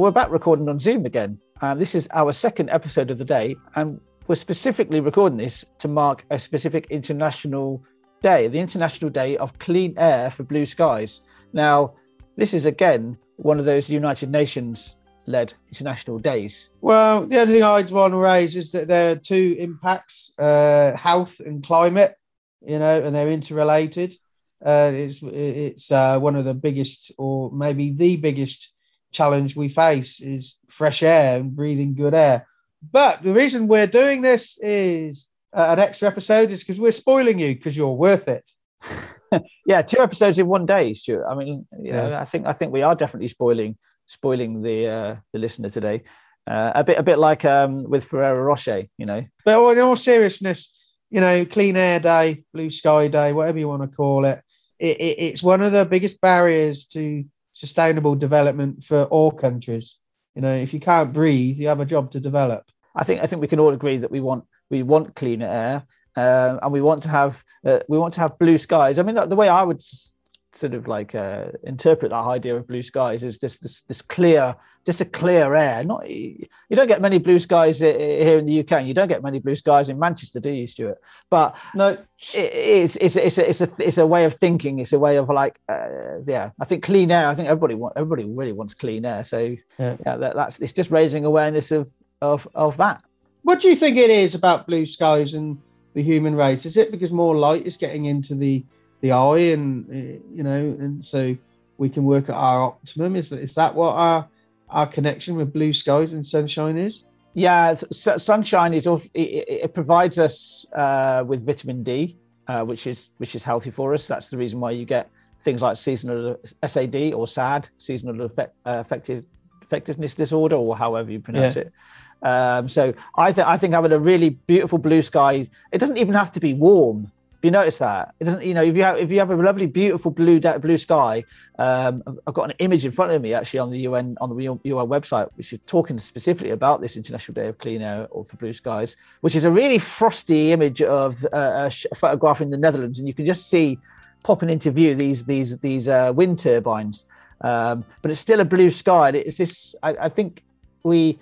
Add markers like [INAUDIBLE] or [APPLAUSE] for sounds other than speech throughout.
we're back recording on Zoom again. Um, this is our second episode of the day, and we're specifically recording this to mark a specific international day, the International Day of Clean Air for Blue Skies. Now, this is again one of those United Nations led international days. Well, the only thing I'd want to raise is that there are two impacts uh, health and climate, you know, and they're interrelated. Uh, it's it's uh, one of the biggest, or maybe the biggest challenge we face is fresh air and breathing good air. But the reason we're doing this is uh, an extra episode is because we're spoiling you because you're worth it. [LAUGHS] yeah, two episodes in one day, Stuart. I mean, you know, I think I think we are definitely spoiling spoiling the uh, the listener today. Uh, a bit a bit like um, with Ferrero Rocher, you know. But in all seriousness, you know, Clean Air Day, Blue Sky Day, whatever you want to call it, it, it it's one of the biggest barriers to sustainable development for all countries. You know, if you can't breathe, you have a job to develop. I think I think we can all agree that we want we want cleaner air, uh, and we want to have uh, we want to have blue skies. I mean, the way I would sort of like uh, interpret that idea of blue skies is this, this this clear just a clear air. Not you don't get many blue skies here in the uk and you don't get many blue skies in manchester do you stuart? But no. it's it's it's a, it's a it's a way of thinking. It's a way of like uh, yeah i think clean air i think everybody want everybody really wants clean air. So yeah, yeah that, that's it's just raising awareness of of of that. What do you think it is about blue skies and the human race? Is it because more light is getting into the the eye, and eh, you know, and so we can work at our optimum. Is is that what our our connection with blue skies and sunshine is? Yeah, sunshine is it, it provides us uh, with vitamin D, uh, which is which is healthy for us. That's the reason why you get things like seasonal SAD or SAD, seasonal effect, uh, effective effectiveness disorder, or however you pronounce yeah. it. Um, so I think I think having a really beautiful blue sky, it doesn't even have to be warm. You notice that? It doesn't, you know, if you have if you have a lovely, beautiful blue blue sky, um, I've got an image in front of me actually on the UN on the UN website, which is talking specifically about this International Day of Clean Air or for Blue Skies, which is a really frosty image of uh, a, photograph in the Netherlands, and you can just see popping into view these these these uh, wind turbines, um, but it's still a blue sky. and It's this. I, I think we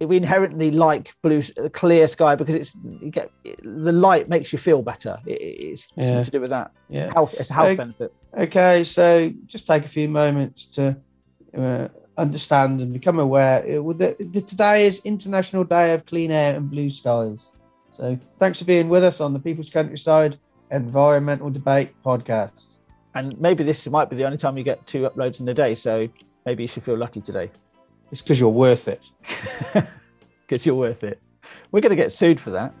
we inherently like blue clear sky because it's you get the light makes you feel better. It, it's yeah. to do with that. Yeah. it's health it's a health okay. benefit. okay so just take a few moments to uh, understand and become aware. The, the, today is international day of clean air and blue skies. So thanks for being with us on the people's countryside environmental debate podcast. And maybe this might be the only time you get two uploads in a day so maybe you should feel lucky today it's because you're worth it. [LAUGHS] Because you're worth it. We're going to get sued for that.